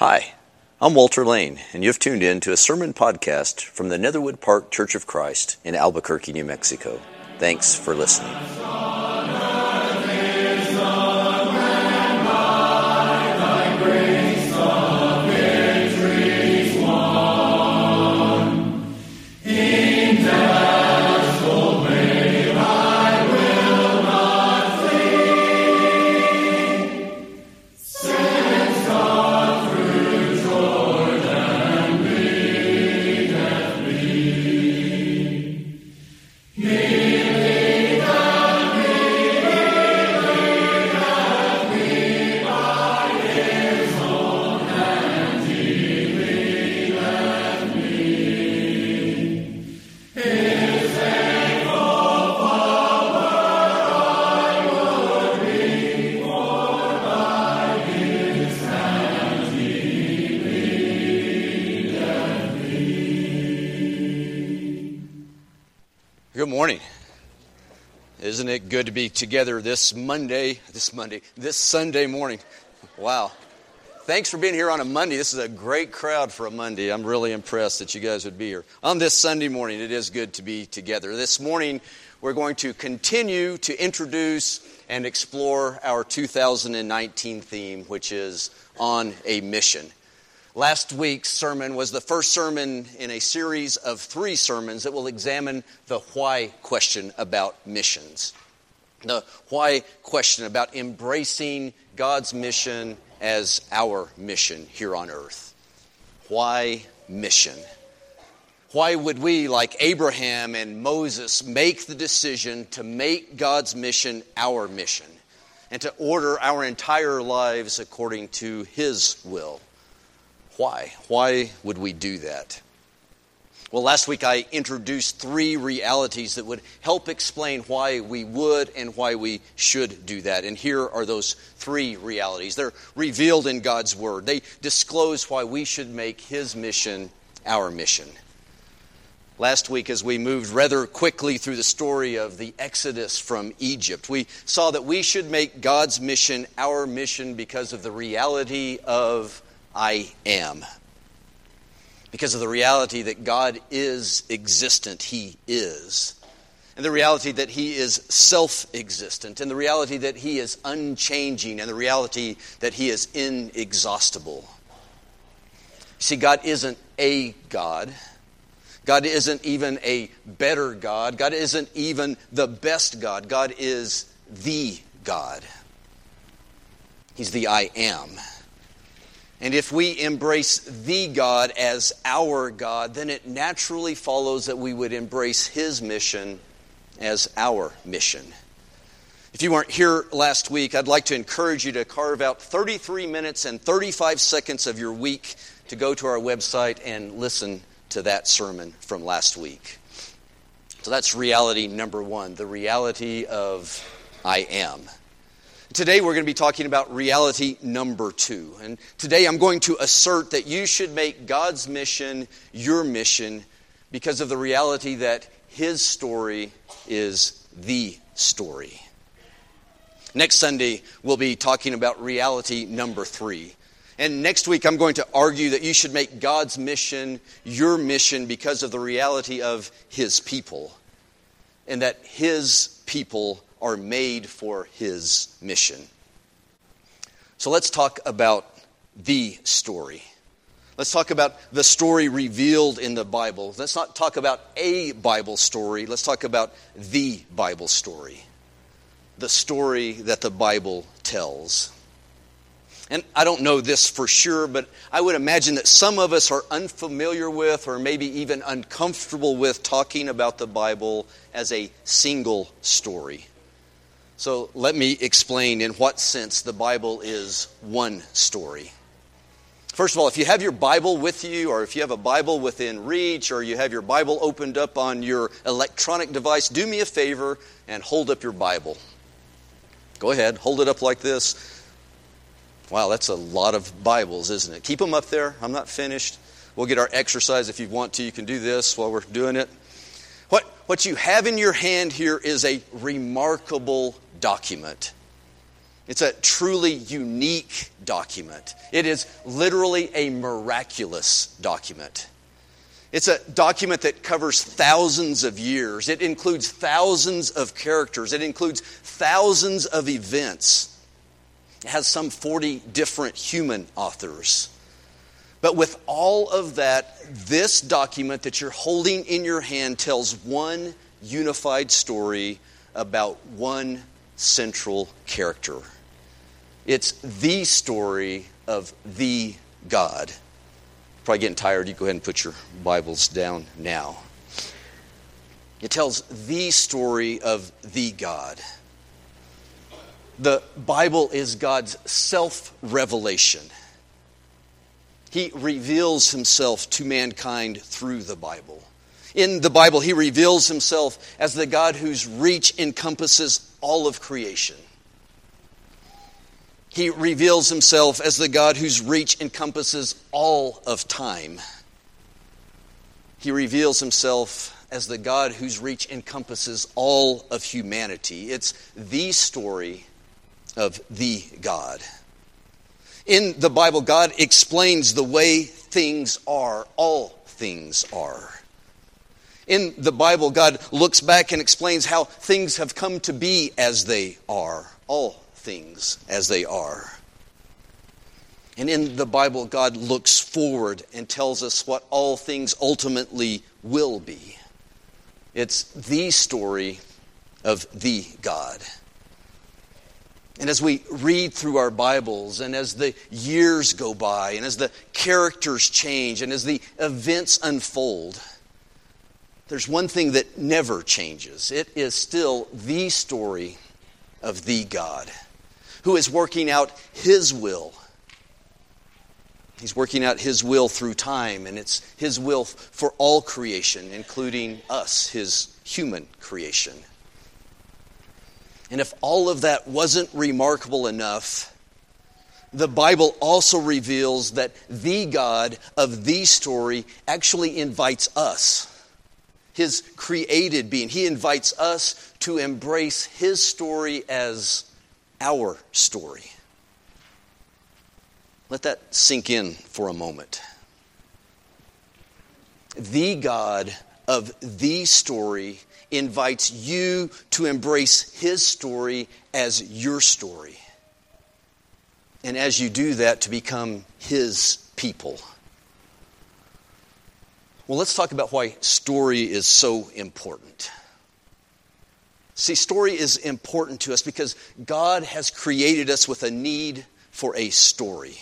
Hi, I'm Walter Lane, and you've tuned in to a sermon podcast from the Netherwood Park Church of Christ in Albuquerque, New Mexico. Thanks for listening. Good morning. Isn't it good to be together this Monday, this Monday, this Sunday morning? Wow. Thanks for being here on a Monday. This is a great crowd for a Monday. I'm really impressed that you guys would be here. On this Sunday morning, it is good to be together. This morning, we're going to continue to introduce and explore our 2019 theme, which is On a Mission. Last week's sermon was the first sermon in a series of three sermons that will examine the why question about missions. The why question about embracing God's mission as our mission here on earth. Why mission? Why would we, like Abraham and Moses, make the decision to make God's mission our mission and to order our entire lives according to His will? Why? Why would we do that? Well, last week I introduced three realities that would help explain why we would and why we should do that. And here are those three realities. They're revealed in God's Word, they disclose why we should make His mission our mission. Last week, as we moved rather quickly through the story of the Exodus from Egypt, we saw that we should make God's mission our mission because of the reality of I am. Because of the reality that God is existent, He is. And the reality that He is self existent, and the reality that He is unchanging, and the reality that He is inexhaustible. See, God isn't a God. God isn't even a better God. God isn't even the best God. God is the God. He's the I am. And if we embrace the God as our God, then it naturally follows that we would embrace His mission as our mission. If you weren't here last week, I'd like to encourage you to carve out 33 minutes and 35 seconds of your week to go to our website and listen to that sermon from last week. So that's reality number one the reality of I am. Today we're going to be talking about reality number two. And today I'm going to assert that you should make God's mission your mission because of the reality that His story is the story. Next Sunday we'll be talking about reality number three. And next week, I'm going to argue that you should make God's mission your mission because of the reality of His people. And that His people are made for his mission. So let's talk about the story. Let's talk about the story revealed in the Bible. Let's not talk about a Bible story. Let's talk about the Bible story. The story that the Bible tells. And I don't know this for sure, but I would imagine that some of us are unfamiliar with or maybe even uncomfortable with talking about the Bible as a single story. So let me explain in what sense the Bible is one story. First of all, if you have your Bible with you, or if you have a Bible within reach, or you have your Bible opened up on your electronic device, do me a favor and hold up your Bible. Go ahead, hold it up like this. Wow, that's a lot of Bibles, isn't it? Keep them up there. I'm not finished. We'll get our exercise if you want to. You can do this while we're doing it. What, what you have in your hand here is a remarkable document. It's a truly unique document. It is literally a miraculous document. It's a document that covers thousands of years. It includes thousands of characters. It includes thousands of events. It has some 40 different human authors. But with all of that, this document that you're holding in your hand tells one unified story about one central character. It's the story of the God. Probably getting tired. You go ahead and put your Bibles down now. It tells the story of the God. The Bible is God's self revelation. He reveals himself to mankind through the Bible. In the Bible, he reveals himself as the God whose reach encompasses all of creation. He reveals himself as the God whose reach encompasses all of time. He reveals himself as the God whose reach encompasses all of humanity. It's the story of the God. In the Bible, God explains the way things are, all things are. In the Bible, God looks back and explains how things have come to be as they are, all things as they are. And in the Bible, God looks forward and tells us what all things ultimately will be. It's the story of the God. And as we read through our Bibles, and as the years go by, and as the characters change, and as the events unfold, there's one thing that never changes. It is still the story of the God who is working out His will. He's working out His will through time, and it's His will for all creation, including us, His human creation. And if all of that wasn't remarkable enough, the Bible also reveals that the God of the story actually invites us, His created being. He invites us to embrace His story as our story. Let that sink in for a moment. The God of the story invites you to embrace his story as your story. And as you do that, to become his people. Well, let's talk about why story is so important. See, story is important to us because God has created us with a need for a story.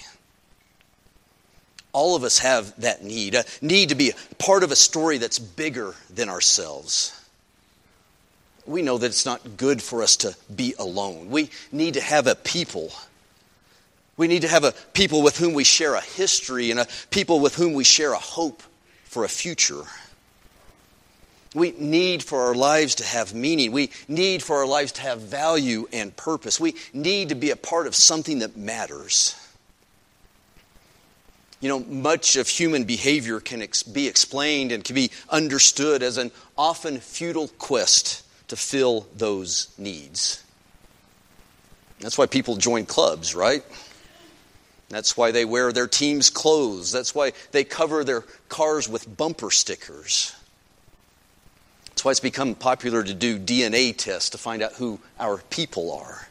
All of us have that need, a need to be part of a story that's bigger than ourselves. We know that it's not good for us to be alone. We need to have a people. We need to have a people with whom we share a history and a people with whom we share a hope for a future. We need for our lives to have meaning. We need for our lives to have value and purpose. We need to be a part of something that matters. You know, much of human behavior can ex- be explained and can be understood as an often futile quest to fill those needs. That's why people join clubs, right? That's why they wear their team's clothes. That's why they cover their cars with bumper stickers. That's why it's become popular to do DNA tests to find out who our people are.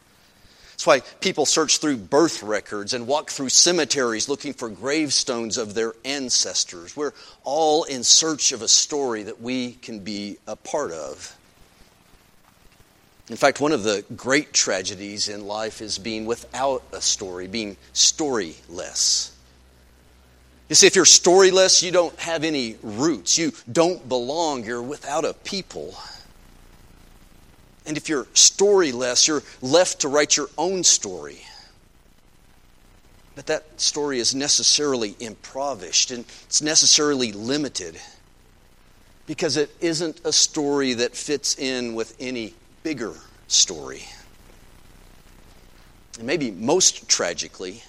That's why people search through birth records and walk through cemeteries looking for gravestones of their ancestors. We're all in search of a story that we can be a part of. In fact, one of the great tragedies in life is being without a story, being storyless. You see, if you're storyless, you don't have any roots. You don't belong. You're without a people. And if you're storyless, you're left to write your own story. But that story is necessarily improvised and it's necessarily limited because it isn't a story that fits in with any bigger story. And maybe most tragically,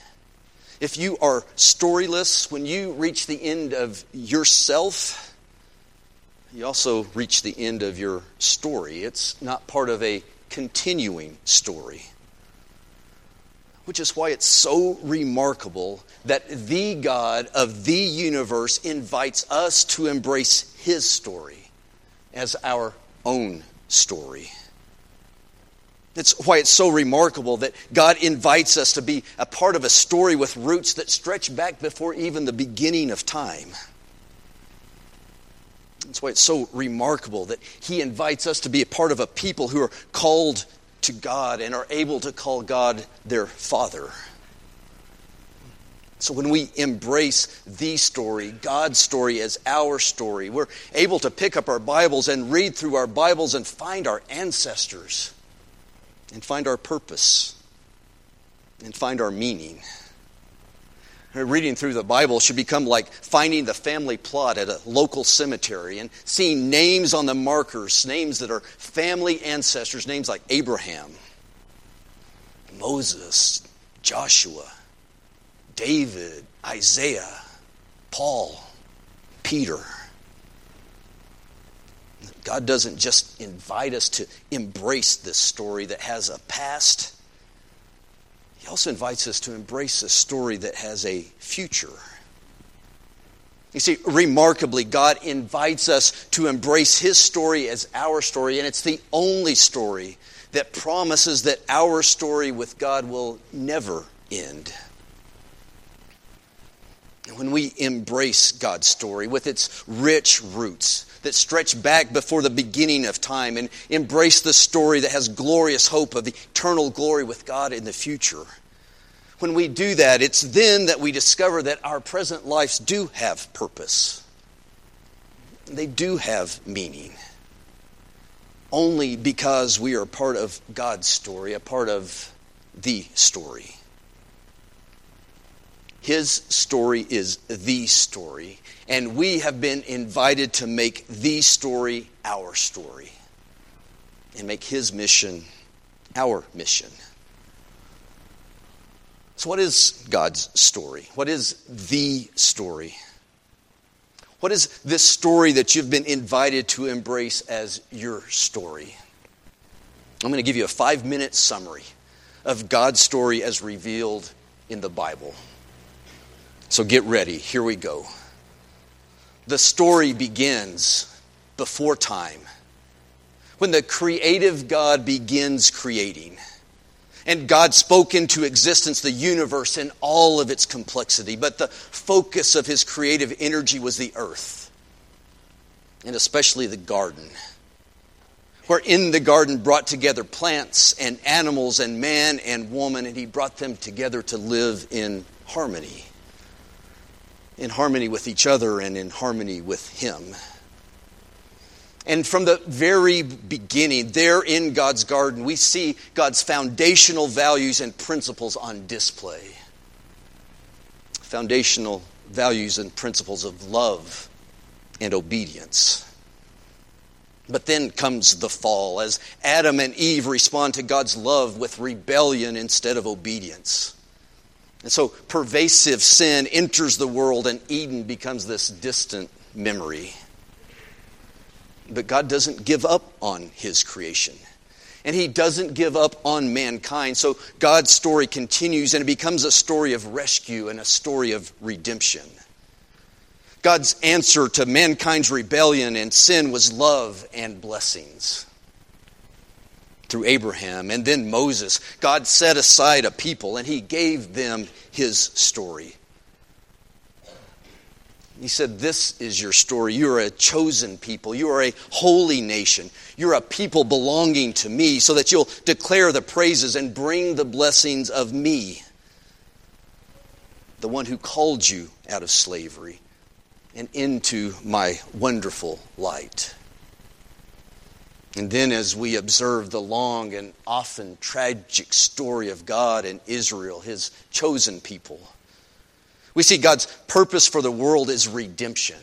if you are storyless, when you reach the end of yourself, you also reach the end of your story. It's not part of a continuing story. which is why it's so remarkable that the God of the universe invites us to embrace his story as our own story. That's why it's so remarkable that God invites us to be a part of a story with roots that stretch back before even the beginning of time. That's why it's so remarkable that He invites us to be a part of a people who are called to God and are able to call God their Father. So when we embrace the story, God's story as our story, we're able to pick up our Bibles and read through our Bibles and find our ancestors and find our purpose and find our meaning. Reading through the Bible should become like finding the family plot at a local cemetery and seeing names on the markers, names that are family ancestors, names like Abraham, Moses, Joshua, David, Isaiah, Paul, Peter. God doesn't just invite us to embrace this story that has a past, He also invites us to embrace a story that has a future. You see, remarkably, God invites us to embrace His story as our story, and it's the only story that promises that our story with God will never end. When we embrace God's story with its rich roots, that stretch back before the beginning of time and embrace the story that has glorious hope of eternal glory with God in the future. When we do that, it's then that we discover that our present lives do have purpose. They do have meaning. Only because we are part of God's story, a part of the story. His story is the story, and we have been invited to make the story our story and make His mission our mission. So, what is God's story? What is the story? What is this story that you've been invited to embrace as your story? I'm going to give you a five minute summary of God's story as revealed in the Bible. So get ready. Here we go. The story begins before time, when the creative God begins creating. And God spoke into existence the universe in all of its complexity, but the focus of his creative energy was the earth, and especially the garden where in the garden brought together plants and animals and man and woman, and he brought them together to live in harmony in harmony with each other and in harmony with Him. And from the very beginning, there in God's garden, we see God's foundational values and principles on display. Foundational values and principles of love and obedience. But then comes the fall as Adam and Eve respond to God's love with rebellion instead of obedience. And so pervasive sin enters the world, and Eden becomes this distant memory. But God doesn't give up on his creation. And he doesn't give up on mankind. So God's story continues and it becomes a story of rescue and a story of redemption. God's answer to mankind's rebellion and sin was love and blessings through Abraham and then Moses, God set aside a people and he gave them his story. He said, This is your story. You are a chosen people. You are a holy nation. You're a people belonging to me, so that you'll declare the praises and bring the blessings of me, the one who called you out of slavery and into my wonderful light. And then, as we observe the long and often tragic story of God and Israel, his chosen people, we see God's purpose for the world is redemption.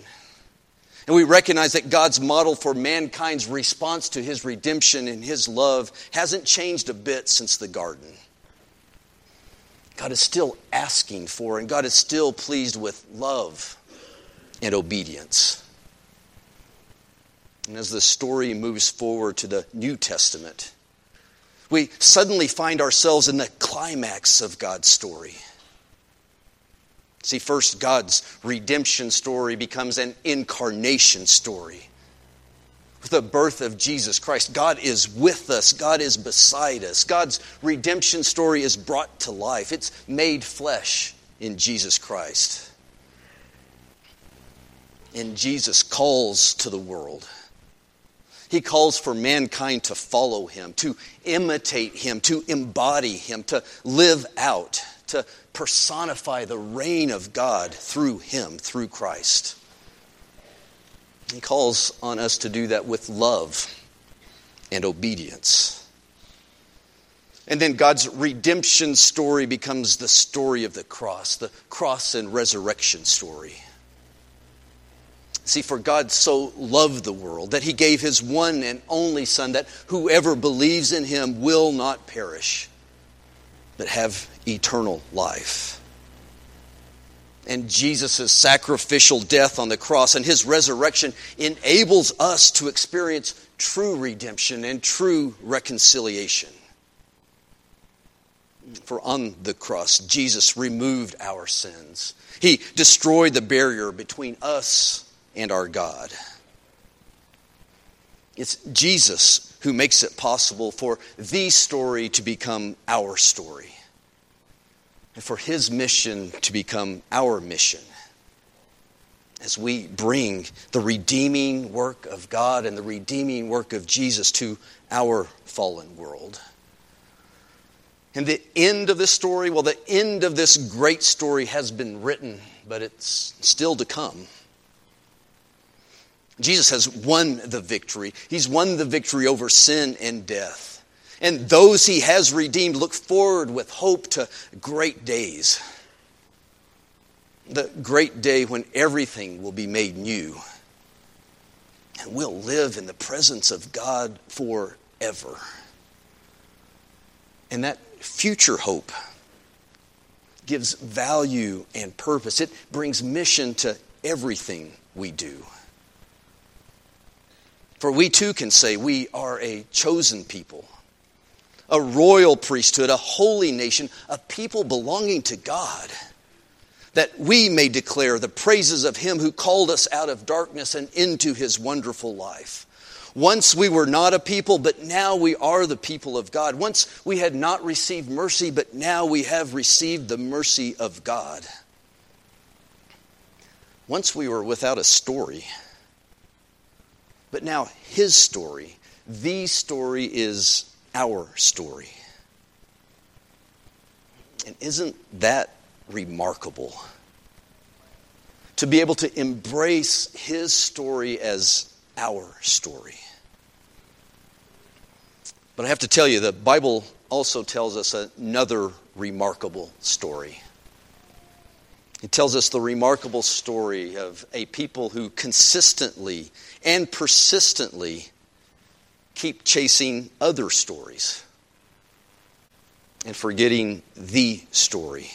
And we recognize that God's model for mankind's response to his redemption and his love hasn't changed a bit since the garden. God is still asking for, and God is still pleased with love and obedience. And as the story moves forward to the New Testament, We suddenly find ourselves in the climax of God's story. See, first, God's redemption story becomes an incarnation story. With the birth of Jesus Christ, God is with us, God is beside us. God's redemption story is brought to life, it's made flesh in Jesus Christ. And Jesus calls to the world. He calls for mankind to follow him, to imitate him, to embody him, to live out, to personify the reign of God through him, through Christ. He calls on us to do that with love and obedience. And then God's redemption story becomes the story of the cross, the cross and resurrection story. See, for God so loved the world that he gave his one and only Son, that whoever believes in him will not perish, but have eternal life. And Jesus' sacrificial death on the cross and his resurrection enables us to experience true redemption and true reconciliation. For on the cross, Jesus removed our sins. He destroyed the barrier between us and our God. It's Jesus who makes it possible for the story to become our story and for his mission to become our mission as we bring the redeeming work of God and the redeeming work of Jesus to our fallen world. And the end of this story, well, the end of this great story has been written, but it's still to come. Jesus has won the victory. He's won the victory over sin and death. And those he has redeemed look forward with hope to great days. The great day when everything will be made new. And we'll live in the presence of God forever. And that future hope gives value and purpose, it brings mission to everything we do. For we too can say we are a chosen people, a royal priesthood, a holy nation, a people belonging to God, that we may declare the praises of Him who called us out of darkness and into His wonderful life. Once we were not a people, but now we are the people of God. Once we had not received mercy, but now we have received the mercy of God. Once we were without a story but now, his story, the story is our story. And isn't that remarkable? To be able to embrace his story as our story. But I have to tell you, the Bible also tells us another remarkable story. It tells us the remarkable story of a people who consistently and persistently keep chasing other stories and forgetting the story.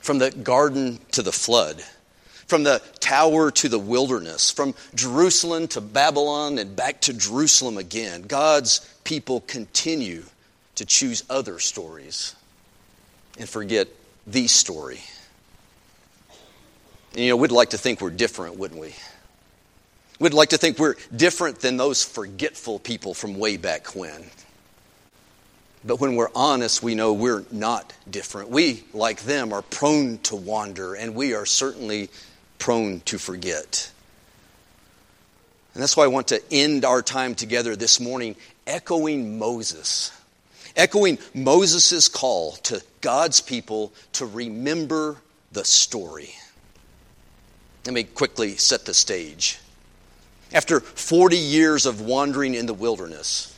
From the garden to the flood, from the tower to the wilderness, from Jerusalem to Babylon and back to Jerusalem again, God's people continue to choose other stories and forget the story. You know, we'd like to think we're different, wouldn't we? We'd like to think we're different than those forgetful people from way back when. But when we're honest, we know we're not different. We, like them, are prone to wander, and we are certainly prone to forget. And that's why I want to end our time together this morning echoing Moses echoing Moses' call to God's people to remember the story. Let me quickly set the stage. After 40 years of wandering in the wilderness,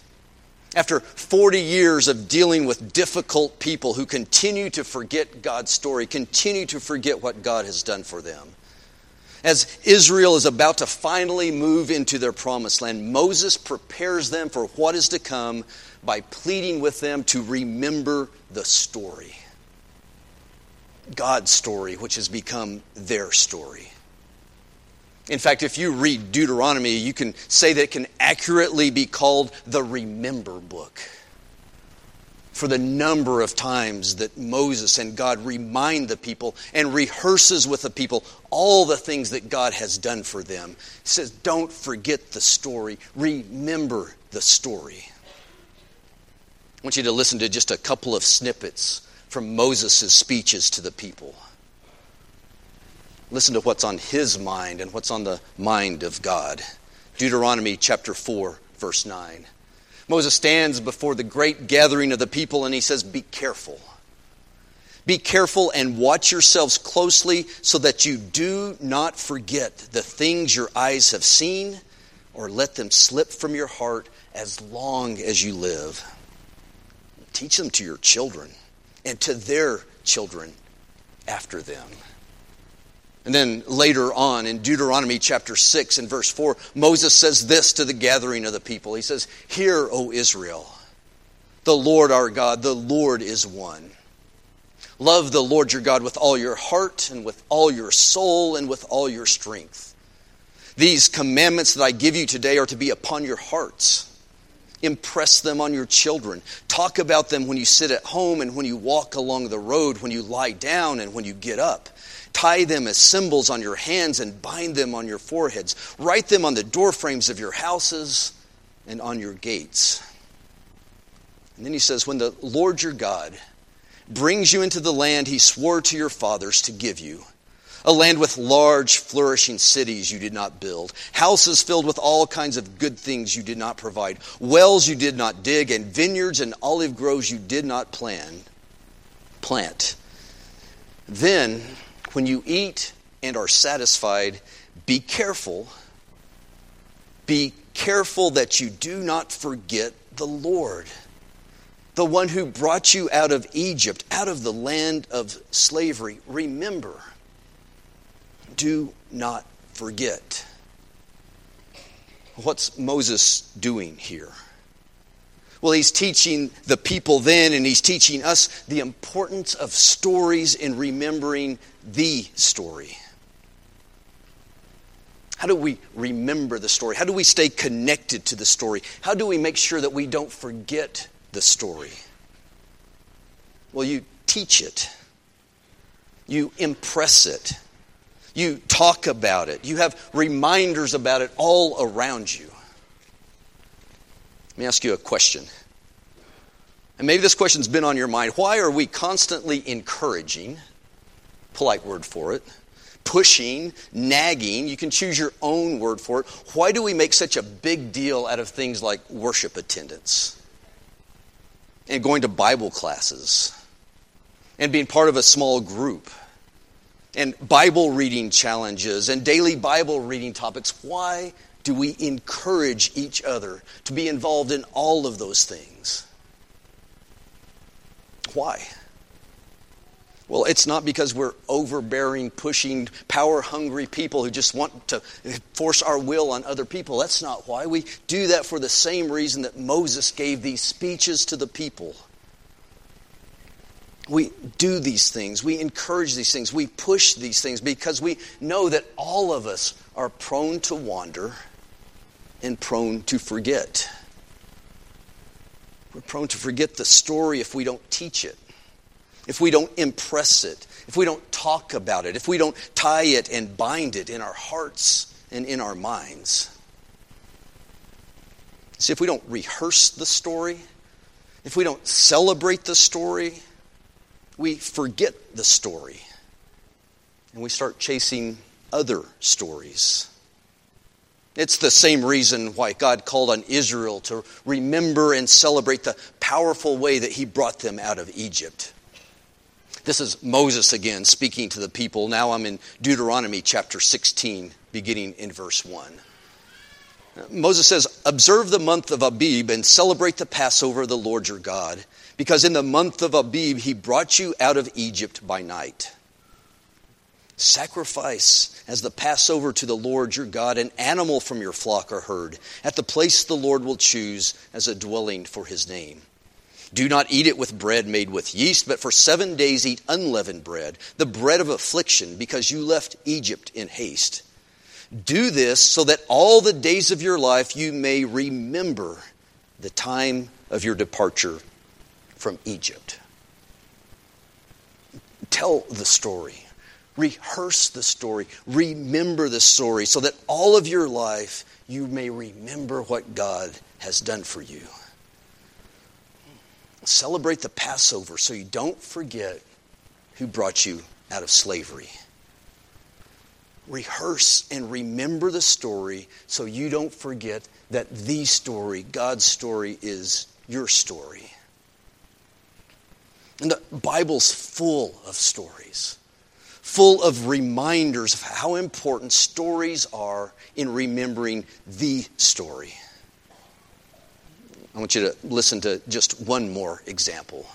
after 40 years of dealing with difficult people who continue to forget God's story, continue to forget what God has done for them, as Israel is about to finally move into their promised land, Moses prepares them for what is to come by pleading with them to remember the story. God's story, which has become their story. In fact, if you read Deuteronomy, you can say that it can accurately be called the remember book. For the number of times that Moses and God remind the people and rehearses with the people all the things that God has done for them. He says, Don't forget the story, remember the story. I want you to listen to just a couple of snippets from Moses' speeches to the people. Listen to what's on his mind and what's on the mind of God. Deuteronomy chapter 4, verse 9. Moses stands before the great gathering of the people and he says, Be careful. Be careful and watch yourselves closely so that you do not forget the things your eyes have seen or let them slip from your heart as long as you live. Teach them to your children and to their children after them. And then later on in Deuteronomy chapter 6 and verse 4, Moses says this to the gathering of the people. He says, Hear, O Israel, the Lord our God, the Lord is one. Love the Lord your God with all your heart and with all your soul and with all your strength. These commandments that I give you today are to be upon your hearts. Impress them on your children. Talk about them when you sit at home and when you walk along the road, when you lie down and when you get up. Tie them as symbols on your hands and bind them on your foreheads. Write them on the doorframes of your houses and on your gates. And then he says, When the Lord your God brings you into the land he swore to your fathers to give you, a land with large, flourishing cities you did not build, houses filled with all kinds of good things you did not provide, wells you did not dig, and vineyards and olive groves you did not plan, plant. Then, when you eat and are satisfied, be careful. Be careful that you do not forget the Lord, the one who brought you out of Egypt, out of the land of slavery. Remember do not forget. What's Moses doing here? Well, he's teaching the people then, and he's teaching us the importance of stories in remembering the story. How do we remember the story? How do we stay connected to the story? How do we make sure that we don't forget the story? Well, you teach it, you impress it, you talk about it. You have reminders about it all around you. Let me ask you a question. And maybe this question's been on your mind. Why are we constantly encouraging, polite word for it, pushing, nagging? You can choose your own word for it. Why do we make such a big deal out of things like worship attendance and going to Bible classes and being part of a small group? And Bible reading challenges and daily Bible reading topics. Why do we encourage each other to be involved in all of those things? Why? Well, it's not because we're overbearing, pushing, power hungry people who just want to force our will on other people. That's not why. We do that for the same reason that Moses gave these speeches to the people we do these things, we encourage these things, we push these things because we know that all of us are prone to wander and prone to forget. We're prone to forget the story if we don't teach it, if we don't impress it, if we don't talk about it, if we don't tie it and bind it in our hearts and in our minds. See, if we don't rehearse the story, if we don't celebrate the story, we forget the story and we start chasing other stories. It's the same reason why God called on Israel to remember and celebrate the powerful way that He brought them out of Egypt. This is Moses again speaking to the people. Now I'm in Deuteronomy chapter 16, beginning in verse 1. Moses says, Observe the month of Abib and celebrate the Passover of the Lord your God because in the month of Abib he brought you out of Egypt by night. Sacrifice as the Passover to the Lord your God an animal from your flock or herd at the place the Lord will choose as a dwelling for his name. Do not eat it with bread made with yeast, but for seven days eat unleavened bread, the bread of affliction, because you left Egypt in haste. Do this so that all the days of your life you may remember the time of your departure from Egypt. Tell the story. Rehearse the story. Remember the story so that all of your life you may remember what God has done for you. Celebrate the Passover so you don't forget who brought you out of slavery. Rehearse and remember the story so you don't forget that the story, God's story, is your story. And the Bible's full of stories, full of reminders of how important stories are in remembering the story. I want you to listen to just one more example.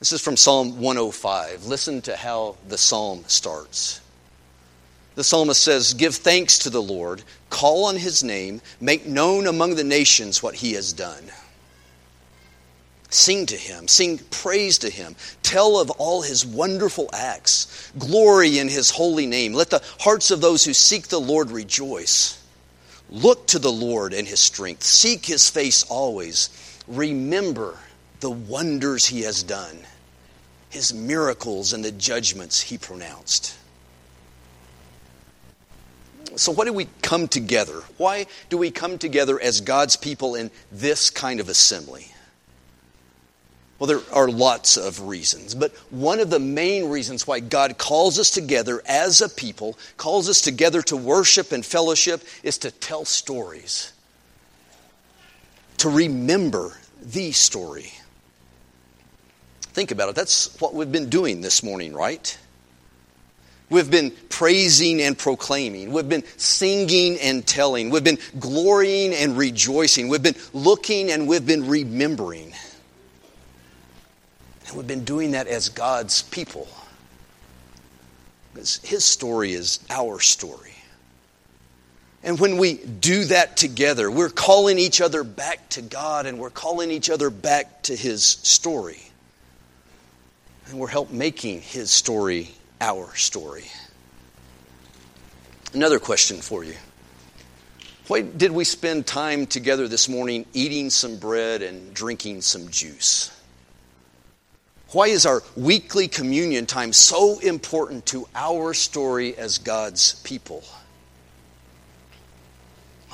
This is from Psalm 105. Listen to how the psalm starts. The psalmist says, Give thanks to the Lord, call on his name, make known among the nations what he has done. Sing to him, sing praise to him, tell of all his wonderful acts, glory in his holy name. Let the hearts of those who seek the Lord rejoice. Look to the Lord and his strength, seek his face always. Remember the wonders he has done, his miracles and the judgments he pronounced. So, why do we come together? Why do we come together as God's people in this kind of assembly? Well, there are lots of reasons, but one of the main reasons why God calls us together as a people, calls us together to worship and fellowship, is to tell stories, to remember the story. Think about it. That's what we've been doing this morning, right? We've been praising and proclaiming. We've been singing and telling. We've been glorying and rejoicing. We've been looking and we've been remembering. We've been doing that as God's people. Because His story is our story. And when we do that together, we're calling each other back to God and we're calling each other back to His story. And we're help making His story our story. Another question for you. Why did we spend time together this morning eating some bread and drinking some juice? Why is our weekly communion time so important to our story as God's people?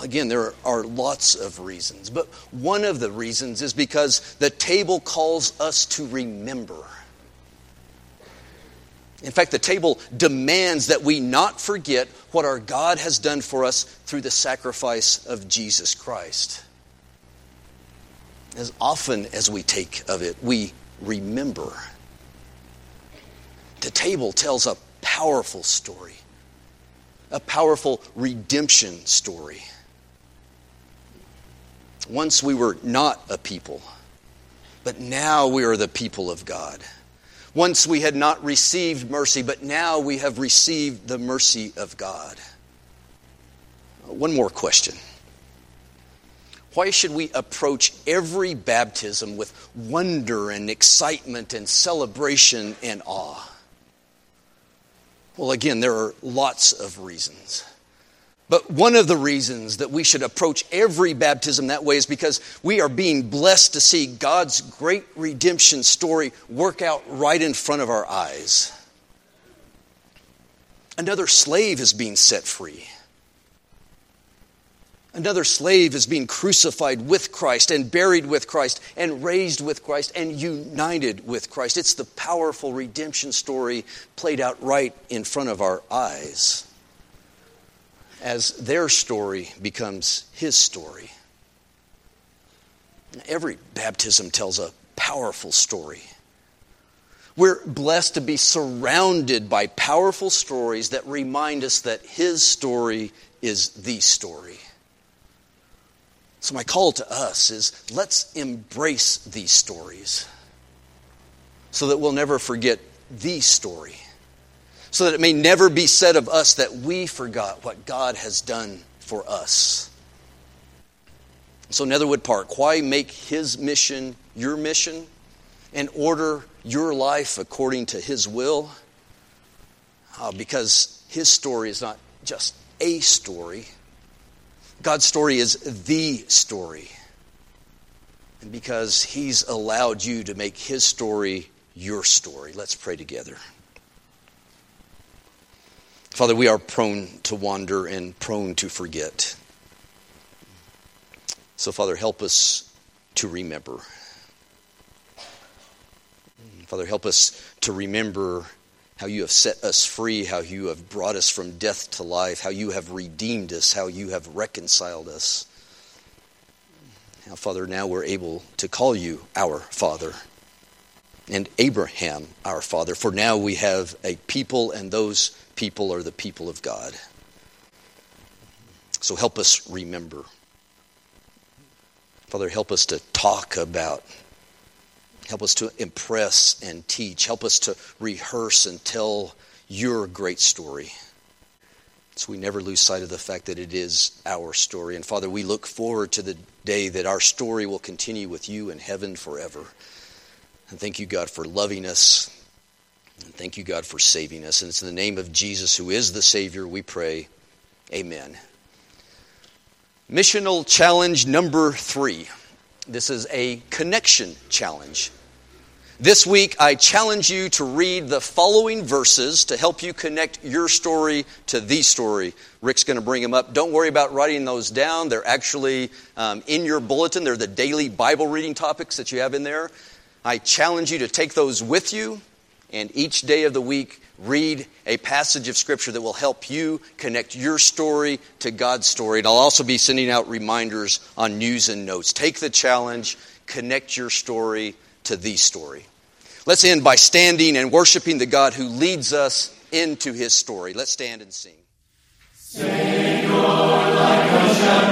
Again, there are lots of reasons, but one of the reasons is because the table calls us to remember. In fact, the table demands that we not forget what our God has done for us through the sacrifice of Jesus Christ. As often as we take of it, we remember. The table tells a powerful story, a powerful redemption story. Once we were not a people, but now we are the people of God. Once we had not received mercy, but now we have received the mercy of God. One more question. Why should we approach every baptism with wonder and excitement and celebration and awe? Well, again, there are lots of reasons. But one of the reasons that we should approach every baptism that way is because we are being blessed to see God's great redemption story work out right in front of our eyes. Another slave is being set free. Another slave is being crucified with Christ and buried with Christ and raised with Christ and united with Christ. It's the powerful redemption story played out right in front of our eyes as their story becomes his story. Every baptism tells a powerful story. We're blessed to be surrounded by powerful stories that remind us that his story is the story. So, my call to us is let's embrace these stories so that we'll never forget the story so that it may never be said of us that we forgot what God has done for us. So, Netherwood Park, why make His mission your mission and order your life according to His will? Uh, because His story is not just a story. God's story is the story. And because He's allowed you to make His story your story, let's pray together. Father, we are prone to wander and prone to forget. So, Father, help us to remember. Father, help us to remember how you have set us free, how you have brought us from death to life, how you have redeemed us, how you have reconciled us. Now, Father, now we're able to call you our Father and Abraham our Father, for now we have a people, and those people are the people of God. So help us remember. Father, help us to talk about, help us to impress and teach, help us to rehearse and tell your great story. So we never lose sight of the fact that it is our story. And Father, we look forward to the day that our story will continue with you in heaven forever. And thank you, God, for loving us. And thank you, God, for saving us. And it's in the name of Jesus, who is the Savior, we pray. Amen. Missional challenge number three. This is a connection challenge. This week, I challenge you to read the following verses to help you connect your story to the story. Rick's going to bring them up. Don't worry about writing those down. They're actually um, in your bulletin. They're the daily Bible reading topics that you have in there. I challenge you to take those with you and each day of the week read a passage of Scripture that will help you connect your story to God's story. And I'll also be sending out reminders on news and notes. Take the challenge, connect your story to the story. Let's end by standing and worshiping the God who leads us into his story. Let's stand and sing. Like a shepherd.